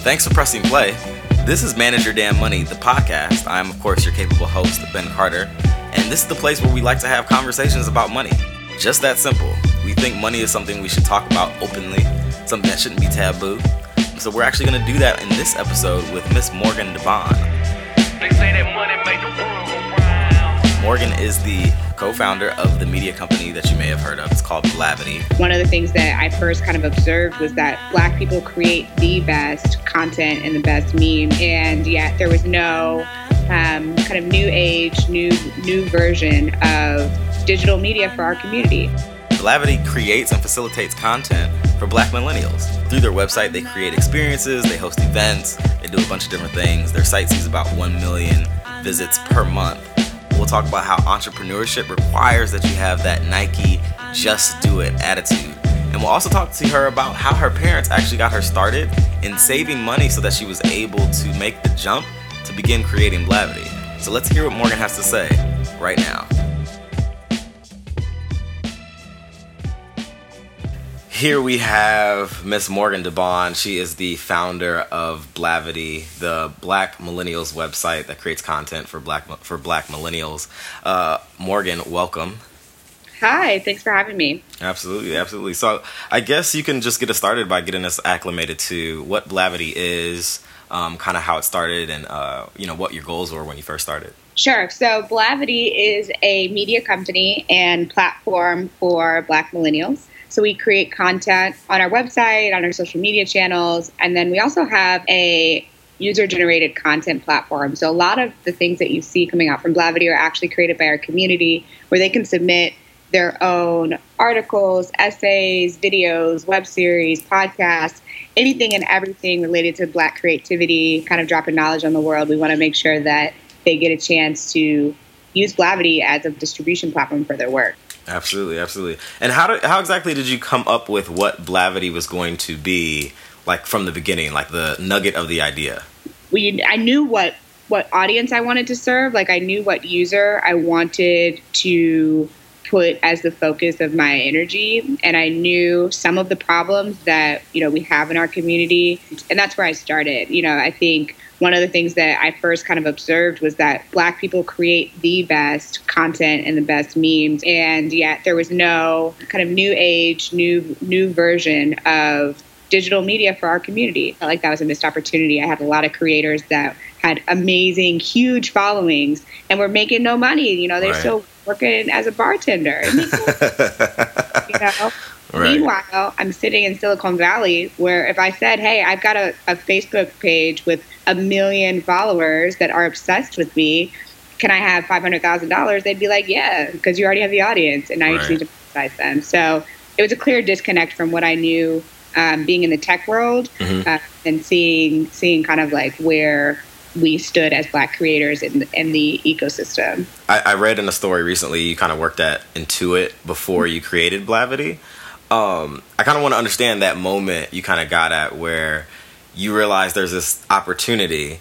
Thanks for pressing play. This is Manage Your Damn Money, the podcast. I am, of course, your capable host, Ben Carter, and this is the place where we like to have conversations about money. Just that simple. We think money is something we should talk about openly, something that shouldn't be taboo. So we're actually going to do that in this episode with Miss Morgan DeBaun. They say that money make the world go round. Morgan is the co-founder of the media company that you may have heard of. It's called Blavity. One of the things that I first kind of observed was that black people create the best content and the best meme, and yet there was no um, kind of new age, new new version of digital media for our community. Blavity creates and facilitates content for black millennials. Through their website, they create experiences, they host events, they do a bunch of different things. Their site sees about 1 million visits per month. Talk about how entrepreneurship requires that you have that Nike just do it attitude. And we'll also talk to her about how her parents actually got her started in saving money so that she was able to make the jump to begin creating Blavity. So let's hear what Morgan has to say right now. Here we have Miss Morgan DeBaun. She is the founder of Blavity, the Black Millennials website that creates content for Black for Black Millennials. Uh, Morgan, welcome. Hi, thanks for having me. Absolutely, absolutely. So I guess you can just get us started by getting us acclimated to what Blavity is, um, kind of how it started, and uh, you know what your goals were when you first started. Sure. So Blavity is a media company and platform for Black millennials. So we create content on our website, on our social media channels, and then we also have a user generated content platform. So a lot of the things that you see coming out from Blavity are actually created by our community where they can submit their own articles, essays, videos, web series, podcasts, anything and everything related to black creativity, kind of dropping knowledge on the world. We want to make sure that they get a chance to use Blavity as a distribution platform for their work. Absolutely, absolutely. And how do, how exactly did you come up with what Blavity was going to be, like from the beginning, like the nugget of the idea? we I knew what what audience I wanted to serve. Like I knew what user I wanted to put as the focus of my energy and I knew some of the problems that, you know, we have in our community and that's where I started. You know, I think one of the things that I first kind of observed was that black people create the best content and the best memes and yet there was no kind of new age, new new version of digital media for our community. I felt like that was a missed opportunity. I had a lot of creators that had amazing, huge followings and were making no money. You know, they're Right. still working as a bartender. It makes no you know. Right. Meanwhile, I'm sitting in Silicon Valley where if I said, hey, I've got a, a Facebook page with a million followers that are obsessed with me, can I have $500,000? They'd be like, yeah, because you already have the audience and now you just need to monetize them. So it was a clear disconnect from what I knew um, being in the tech world Mhm. uh, and seeing, seeing kind of like where we stood as black creators in, in the ecosystem. I, I read in a story recently you kind of worked at Intuit before you created Blavity. Um, I kind of want to understand that moment you kind of got at where you realized there's this opportunity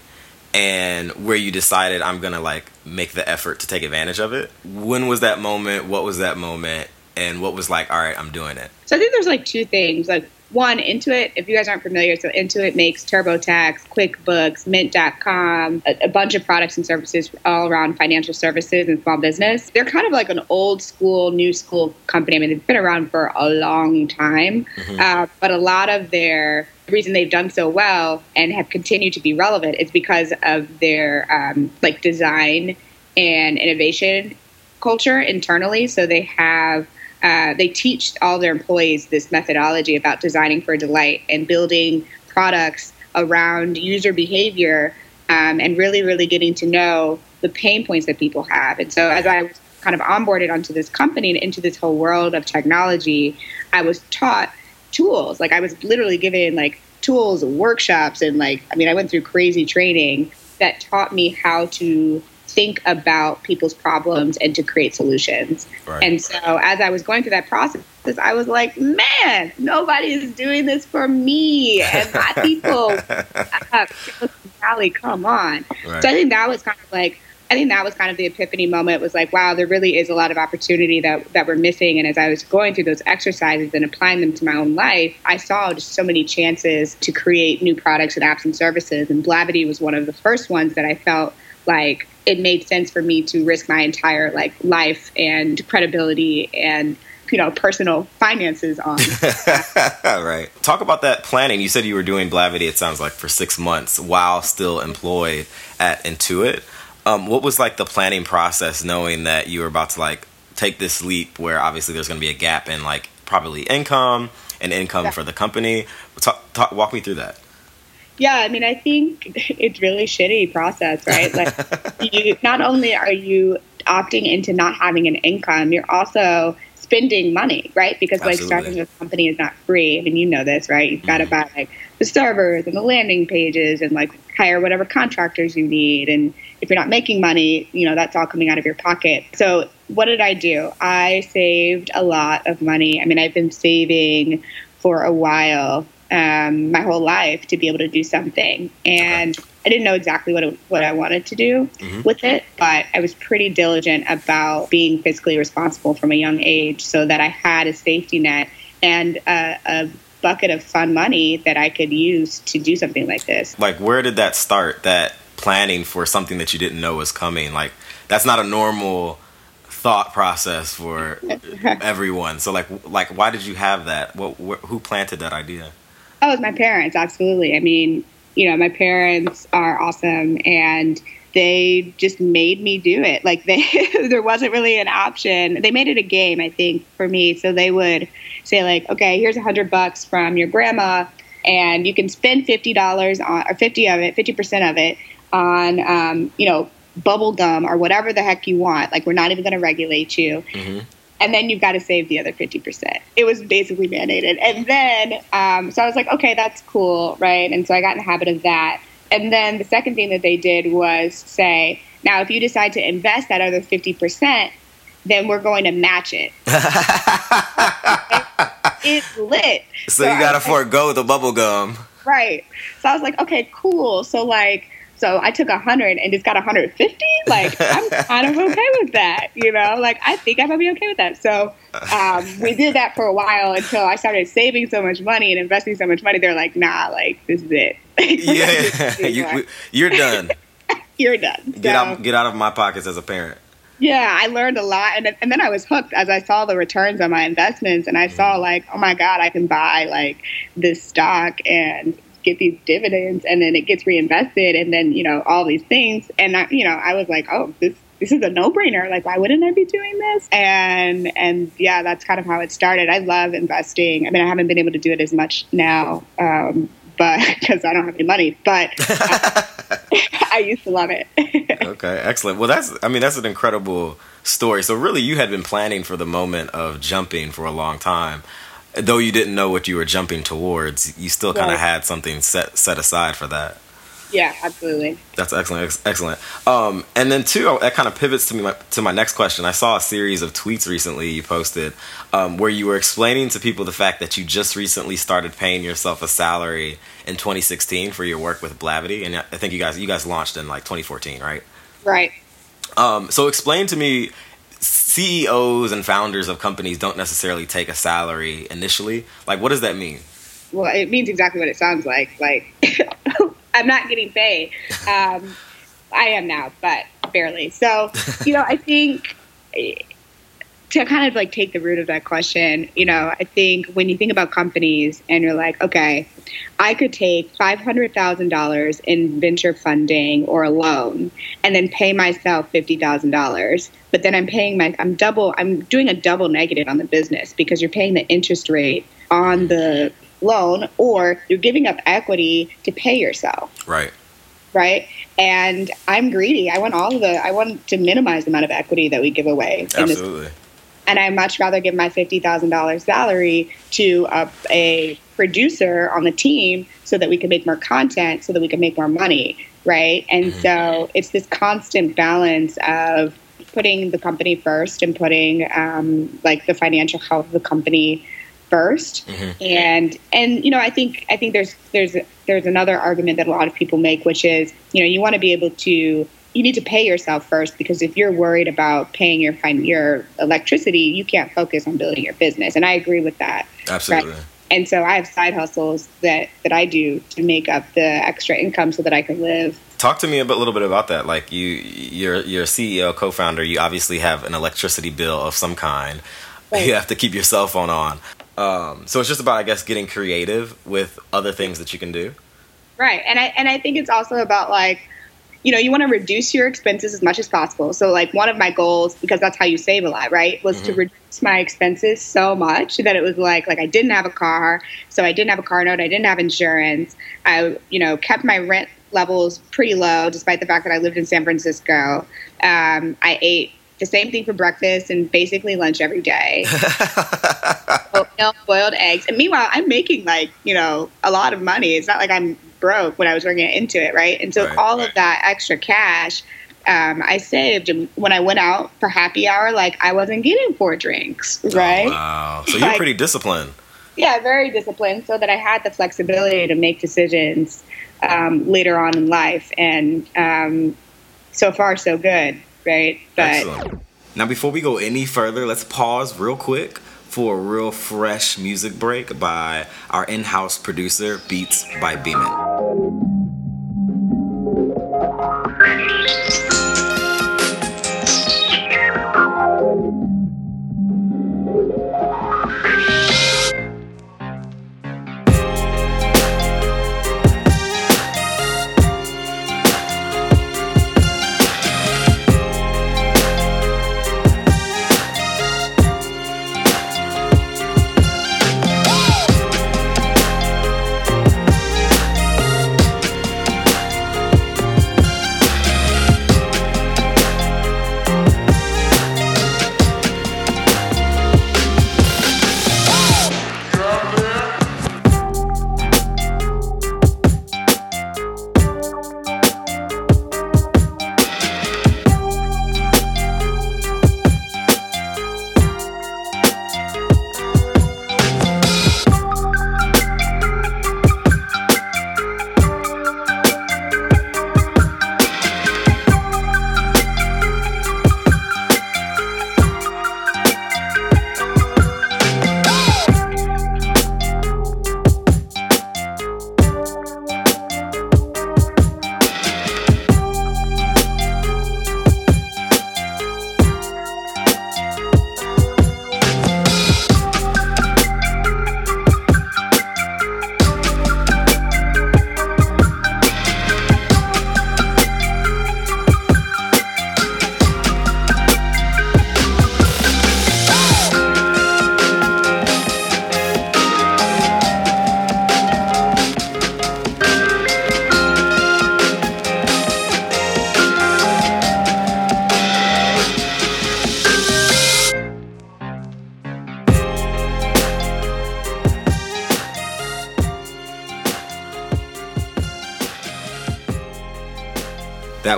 and where you decided I'm gonna like make the effort to take advantage of it. When was that moment? What was that moment? And what was like, all right, I'm doing it. So I think there's like two things. Like one, Intuit, if you guys aren't familiar, so Intuit makes TurboTax, QuickBooks, Mint.com, a, a bunch of products and services all around financial services and small business. They're kind of like an old school, new school company. I mean, they've been around for a long time, uh, but a lot of their the reason they've done so well and have continued to be relevant is because of their um, like design and innovation culture internally. So they have uh, they teach all their employees this methodology about designing for delight and building products around user behavior um, and really, really getting to know the pain points that people have. And so as I was kind of onboarded onto this company and into this whole world of technology, I was taught tools. Like I was literally given like tools workshops and like I mean I went through crazy training that taught me how to think about people's problems and to create solutions. Right. And so as I was going through that process, I was like, man, nobody is doing this for me and my people. Uh, Valley, come on. Right. So I think that was kind of like I think that was kind of the epiphany moment. Was like, wow, there really is a lot of opportunity that, that we're missing. And as I was going through those exercises and applying them to my own life, I saw just so many chances to create new products and apps and services. And Blavity was one of the first ones that I felt like it made sense for me to risk my entire like life and credibility and you know personal finances on. Right. Talk about that planning. You said you were doing blavity it sounds like for six months while still employed at intuit. Um, what was like the planning process knowing that you were about to like take this leap where obviously there's going to be a gap in like probably income and income yeah. for the company? Talk, talk, walk me through that yeah, I mean, I think it's really shitty process, right? Like, you not only are you opting into not having an income, you're also spending money, right? Because Absolutely. like starting a company is not free. I mean, you know this, right? You've got to mm-hmm. buy like the servers and the landing pages and like hire whatever contractors you need. And if you're not making money, you know, that's all coming out of your pocket. So what did I do? I saved a lot of money. I mean, I've been saving for a while um, my whole life to be able to do something. And I didn't know exactly what it, what I wanted to do mm-hmm. with it, but I was pretty diligent about being fiscally responsible from a young age, so that I had a safety net and a, a bucket of fun money that I could use to do something like this. Like, where did that start? That planning for something that you didn't know was coming. Like, that's not a normal thought process for everyone. So, like, like, why did you have that? What, wh- who planted that idea? Oh, it's my parents, absolutely. I mean, you know, my parents are awesome and they just made me do it. Like they there wasn't really an option. They made it a game, I think, for me. So they would say like, "Okay, here's a 100 bucks from your grandma and you can spend $50 on or 50 of it, 50% of it on um, you know, bubble gum or whatever the heck you want. Like we're not even going to regulate you. Mm-hmm and then you've got to save the other 50%. It was basically mandated. And then, um, so I was like, okay, that's cool, right? And so I got in the habit of that. And then the second thing that they did was say, now if you decide to invest that other 50%, then we're going to match it. it's lit. So, so you got to forego the bubble gum. Right. So I was like, okay, cool. So like, so I took 100 and just got 150. Like, I'm kind of okay with that, you know? Like, I think I might be okay with that. So um, we did that for a while until I started saving so much money and investing so much money. They're like, nah, like, this is it. yeah, you, are done. you're done. Get, out, get out of my pockets as a parent. Yeah, I learned a lot, and and then I was hooked as I saw the returns on my investments, and I saw mm-hmm. like, oh my god, I can buy like this stock and get these dividends and then it gets reinvested and then you know all these things. And I, you know I was like oh this this is a no-brainer. Like why wouldn't I be doing this? And and yeah that's kind of how it started. I love investing. I mean I haven't been able to do it as much now um, but because I don't have any money but I, I used to love it. Okay excellent. Well that's I mean that's an incredible story. So really you had been planning for the moment of jumping for a long time though you didn't know what you were jumping towards, you still kind of right. had something set set aside for that. Yeah, absolutely. That's excellent, excellent. Um, and then two, that kind of pivots to me my, to my next question. I saw a series of tweets recently you posted um, where you were explaining to people the fact that you just recently started paying yourself a salary in 2016 for your work with Blavity, and I think you guys you guys launched in like 2014, right? Right. Um, so explain to me CEOs and founders of companies don't necessarily take a salary initially. Like, what does that mean? Well, it means exactly what it sounds like. Like, I'm not getting paid. Um, I am now, but barely. So, you know, I think to kind of like take the root of that question, you know, I think when you think about companies and you're like, okay, I could take $500,000 in venture funding or a loan and then pay myself $50,000. But then I'm paying my, I'm double, I'm doing a double negative on the business because you're paying the interest rate on the loan or you're giving up equity to pay yourself. Right. Right. And I'm greedy. I want all of the, I want to minimize the amount of equity that we give away. Absolutely and I much rather give my fifty thousand dollars salary to a, a, producer on the team so that we can make more content, so that we can make more money, right? And mm-hmm. so it's this constant balance of putting the company first and putting um, like the financial health of the company 1st mm-hmm. and and you know i think i think there's there's there's another argument that a lot of people make which is you know you want to be able to you need to pay yourself first because if you're worried about paying your your electricity, you can't focus on building your business. And I agree with that. Absolutely. Right? And so I have side hustles that that I do to make up the extra income so that I can live. Talk to me a bit, little bit about that. Like you, you're you're CEO, co-founder. You obviously have an electricity bill of some kind. Right. You have to keep your cell phone on. Um, so it's just about, I guess, getting creative with other things that you can do. Right. And I and I think it's also about like you know, you want to reduce your expenses as much as possible. So, like, one of my goals, because that's how you save a lot, right, was to Mhm. reduce my expenses so much that it was like, like I didn't have a car, so I didn't have a car note, I didn't have insurance. I, you know, kept my rent levels pretty low, despite the fact that I lived in San Francisco. Um, I ate the same thing for breakfast and basically lunch every day. Oatmeal, boiled eggs. And meanwhile, I'm making like, you know, a lot of money. It's not like I'm broke when I was working Intuit, right? And so Right, all right. of that extra cash um, I saved. And when I went out for happy hour, like I wasn't getting four drinks, right? Oh, wow. So you're Like- pretty disciplined. Yeah, very disciplined so that I had the flexibility to make decisions um, later on in life. And um, so far, so good, right? But Excellent. Now, before we go any further, let's pause real quick for a real fresh music break by our in-house producer, Beats by Beeman.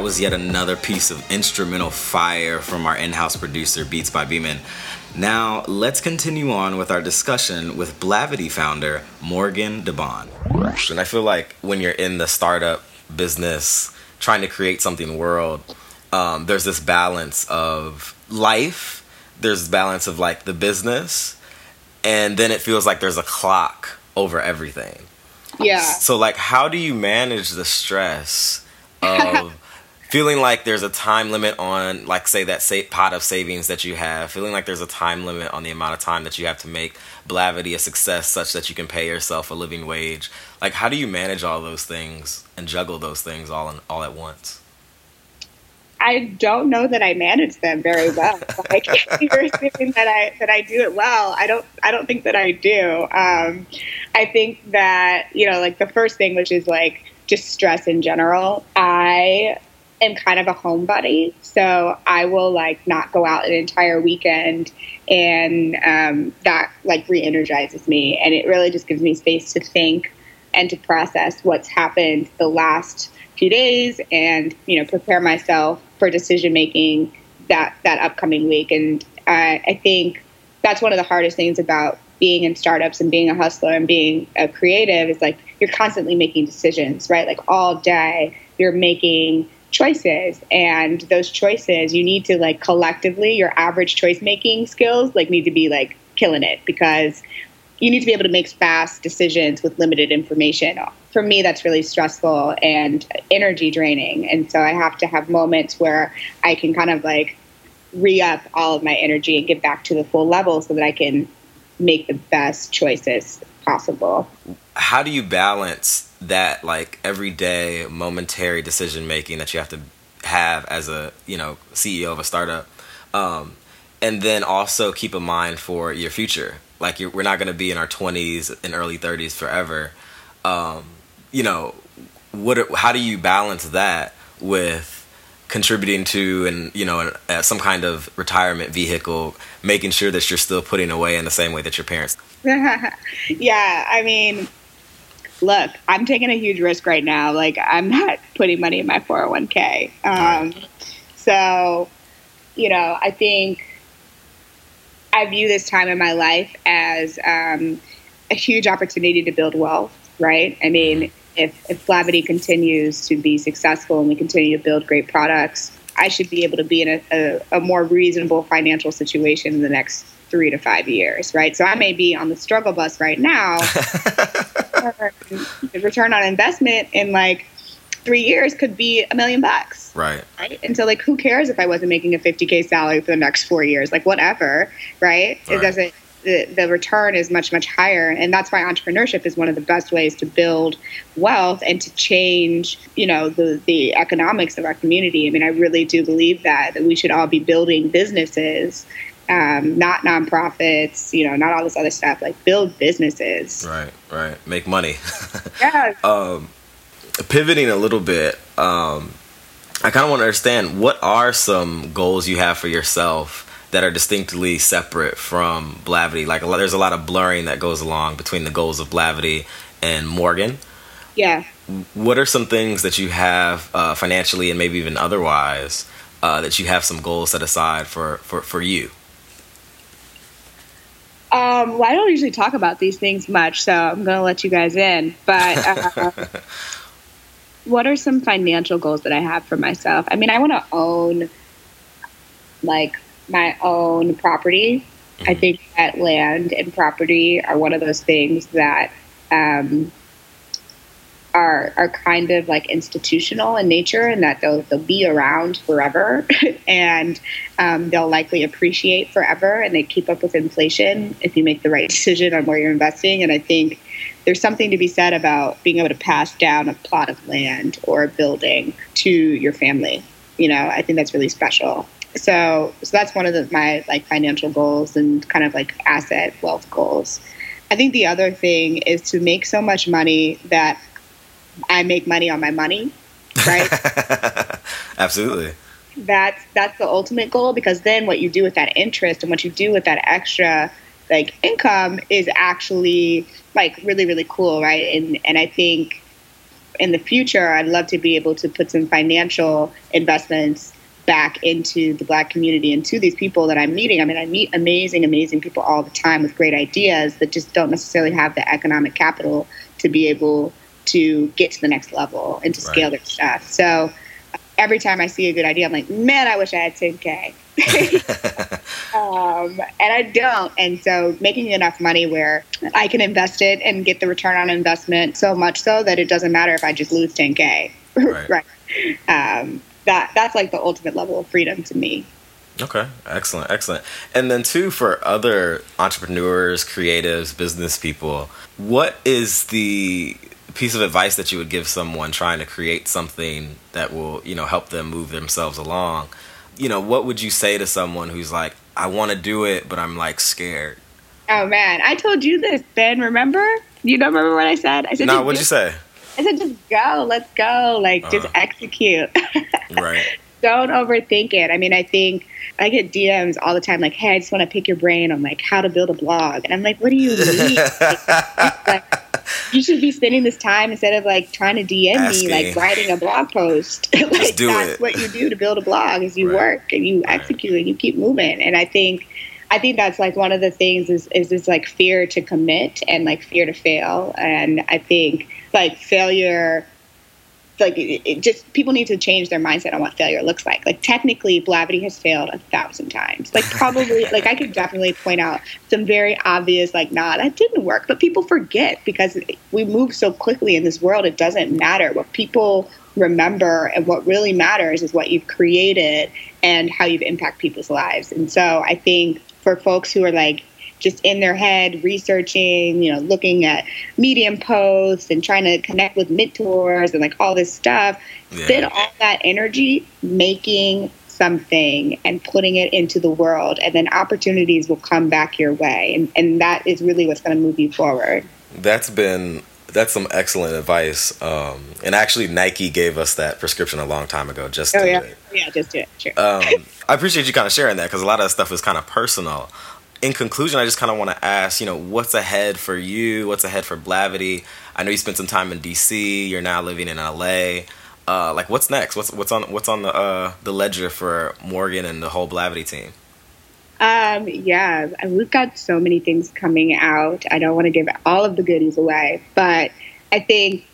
Was yet another piece of instrumental fire from our in-house producer, Beats by Beeman. Now, let's continue on with our discussion with Blavity founder, Morgan DeBaun. And I feel like when you're in the startup business, trying to create something world, um, there's this balance of life, there's this balance of like the business, and then it feels like there's a clock over everything. yeah. So, like, how do you manage the stress of feeling like there's a time limit on, like, say, that sa- pot of savings that you have, feeling like there's a time limit on the amount of time that you have to make Blavity a success such that you can pay yourself a living wage? Like, how do you manage all those things and juggle those things all, in, all at once? I don't know that I manage them very well. Like you're assuming that I that I do it well. I don't I don't think that I do. Um, I think that you know, like the first thing, which is like just stress in general. I am kind of a homebody, so I will like not go out an entire weekend, and um, that like re-energizes me, and it really just gives me space to think and to process what's happened the last few days and you know prepare myself for decision making that that upcoming week and I, I think that's one of the hardest things about being in startups and being a hustler and being a creative is like you're constantly making decisions right? Like all day you're making choices. And those choices you need to like collectively your average choice making skills like need to be like killing it because you need to be able to make fast decisions with limited information. For me that's really stressful and energy draining. And so i have to have moments where i can kind of like re-up all of my energy and get back to the full level so that i can make the best choices possible how do you balance that like everyday momentary decision making that you have to have as a you know ceo of a startup um, and then also keep a mind for your future? Like we're not going to be in our 20s and early 30s forever. Um, you know what how do you balance that with contributing to and you know uh, some kind of retirement vehicle making sure that you're still putting away in the same way that your parents? Yeah i mean look i'm taking a huge risk right now. Like i'm not putting money in my 401k um, so you know i think i view this time in my life as um, a huge opportunity to build wealth right? I mean if, if Blavity continues to be successful and we continue to build great products, I should be able to be in a, a, a, more reasonable financial situation in the next three to five years, right? So I may be on the struggle bus right now. the um, return on investment in like three years could be a million bucks. Right. Right. And so like who cares if I wasn't making a 50K salary for the next four years? Like whatever, right? right. It doesn't the, the return is much much higher and that's why entrepreneurship is one of the best ways to build wealth and to change you know the, the economics of our community i mean i really do believe that that we should all be building businesses um, not nonprofits you know not all this other stuff like build businesses right right make money yeah um, pivoting a little bit um, i kind of want to understand what are some goals you have for yourself that are distinctly separate from Blavity. Like there's a lot of blurring that goes along between the goals of Blavity and Morgan. Yeah. What are some things that you have uh, financially and maybe even otherwise uh, that you have some goals set aside for for for you? Um, well, I don't usually talk about these things much, so I'm going to let you guys in. But uh, what are some financial goals that I have for myself? I mean, I want to own like my own property. Mm-hmm. I think that land and property are one of those things that um, are are kind of like institutional in nature, and that they'll they'll be around forever, and um, they'll likely appreciate forever, and they keep up with inflation if you make the right decision on where you're investing. And I think there's something to be said about being able to pass down a plot of land or a building to your family. You know, I think that's really special so so that's one of the, my like financial goals and kind of like asset wealth goals i think the other thing is to make so much money that i make money on my money right? Absolutely. That's that's the ultimate goal because then what you do with that interest and what you do with that extra like income is actually like really really cool right? And and i think in the future i'd love to be able to put some financial investments back into the black community and to these people that I'm meeting. I mean, I meet amazing, amazing people all the time with great ideas that just don't necessarily have the economic capital to be able to get to the next level and to right. scale their stuff. So every time I see a good idea, I'm like, man, I wish I had 10K. um, and I don't. And so making enough money where I can invest it and get the return on investment so much so that it doesn't matter if I just lose 10K. Right. right. Um, that that's like the ultimate level of freedom to me. Okay, excellent, excellent. And then too for other entrepreneurs, creatives, business people, what is the piece of advice that you would give someone trying to create something that will, you know, help them move themselves along? You know, what would you say to someone who's like, I want to do it, but I'm like scared? Oh man, I told you this, Ben. Remember? You don't remember what I said? I said, "No." What'd you say? I said, just go, let's go, like uh, just uh-huh. execute. right. Don't overthink it. I mean, I think I get DMs all the time, like, hey, I just want to pick your brain on like how to build a blog, and I'm like, what do you mean? like, you should be spending this time instead of like trying to DM Asking. me, like writing a blog post. like that's it. what you do to build a blog is you right. work and you right. execute and you keep moving. And I think I think that's like one of the things is is this like fear to commit and like fear to fail. And I think like failure like it, it just people need to change their mindset on what failure looks like. Like technically, Blavity has failed a thousand times. Like probably, like I could definitely point out some very obvious, like, nah, that didn't work. But people forget because we move so quickly in this world. It doesn't matter what people remember, and what really matters is what you've created and how you've impacted people's lives. And so I think for folks who are like just in their head researching, you know, looking at Medium posts and trying to connect with mentors and like all this stuff. Yeah. Spend all that energy making something and putting it into the world, and then opportunities will come back your way. And, and that is really what's going to move you forward. That's been that's some excellent advice. Um, and actually, Nike gave us that prescription a long time ago. Just oh yeah, it. yeah, just do it. Sure. Um, I appreciate you kind of sharing that because a lot of that stuff is kind of personal in conclusion, I just kind of want to ask, you know, what's ahead for you? What's ahead for Blavity? I know you spent some time in DC. You're now living in LA. Uh, like, what's next? What's what's on what's on the uh, the ledger for Morgan and the whole Blavity team? Um, yeah, we've got so many things coming out. I don't want to give all of the goodies away, but I think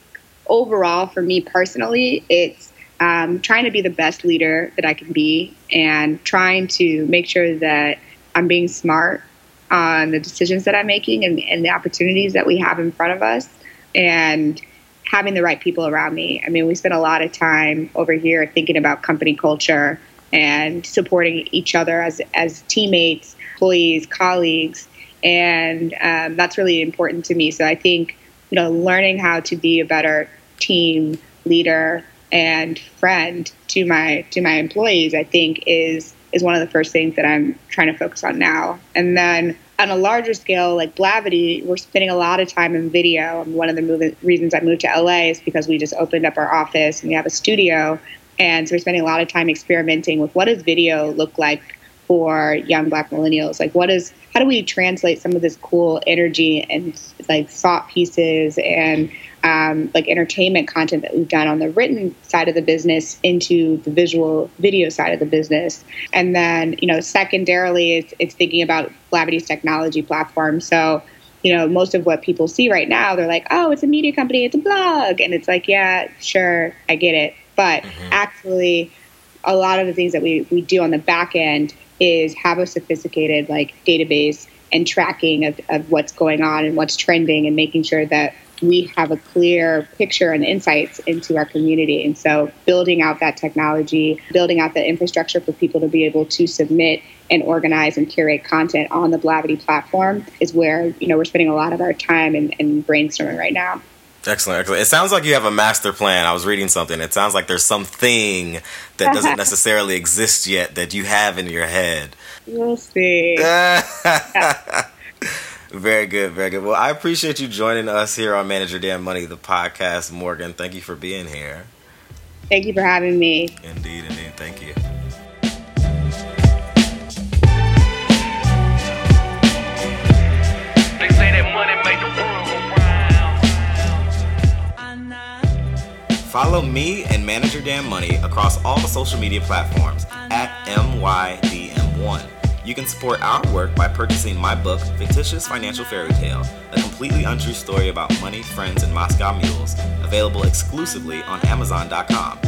overall, for me personally, it's um, trying to be the best leader that I can be and trying to make sure that I'm being smart on the decisions that I'm making and, and the opportunities that we have in front of us and having the right people around me. I mean, we spend a lot of time over here thinking about company culture and supporting each other as, as teammates, employees, colleagues. And um, that's really important to me. So I think, you know, learning how to be a better team leader and friend to my to my employees, I think is is one of the first things that I'm trying to focus on now. And then on a larger scale, like Blavity, we're spending a lot of time in video. And one of the move- reasons I moved to LA is because we just opened up our office and we have a studio. And so we're spending a lot of time experimenting with what does video look like for young black millennials? Like what is how do we translate some of this cool energy and like thought pieces and um, like entertainment content that we've done on the written side of the business into the visual video side of the business. And then, you know, secondarily, it's, it's thinking about Blavity's technology platform. So, you know, most of what people see right now, they're like, oh, it's a media company, it's a blog. And it's like, yeah, sure, I get it. But mm-hmm. actually, a lot of the things that we, we do on the back end is have a sophisticated like database and tracking of, of what's going on and what's trending and making sure that we have a clear picture and insights into our community. And so, building out that technology, building out the infrastructure for people to be able to submit and organize and curate content on the Blavity platform is where you know we're spending a lot of our time and, and brainstorming right now. Excellent, excellent. It sounds like you have a master plan. I was reading something. It sounds like there's something that doesn't necessarily exist yet that you have in your head. We'll see. Very good, very good. Well, I appreciate you joining us here on Manage Your Damn Money, the podcast, Morgan. Thank you for being here. Thank you for having me. Indeed, indeed. Thank you. Me and Manage Your Damn Money across all the social media platforms at MYDM1. You can support our work by purchasing my book, Fictitious Financial Fairy Tale, a completely untrue story about money, friends, and Moscow mules, available exclusively on Amazon.com.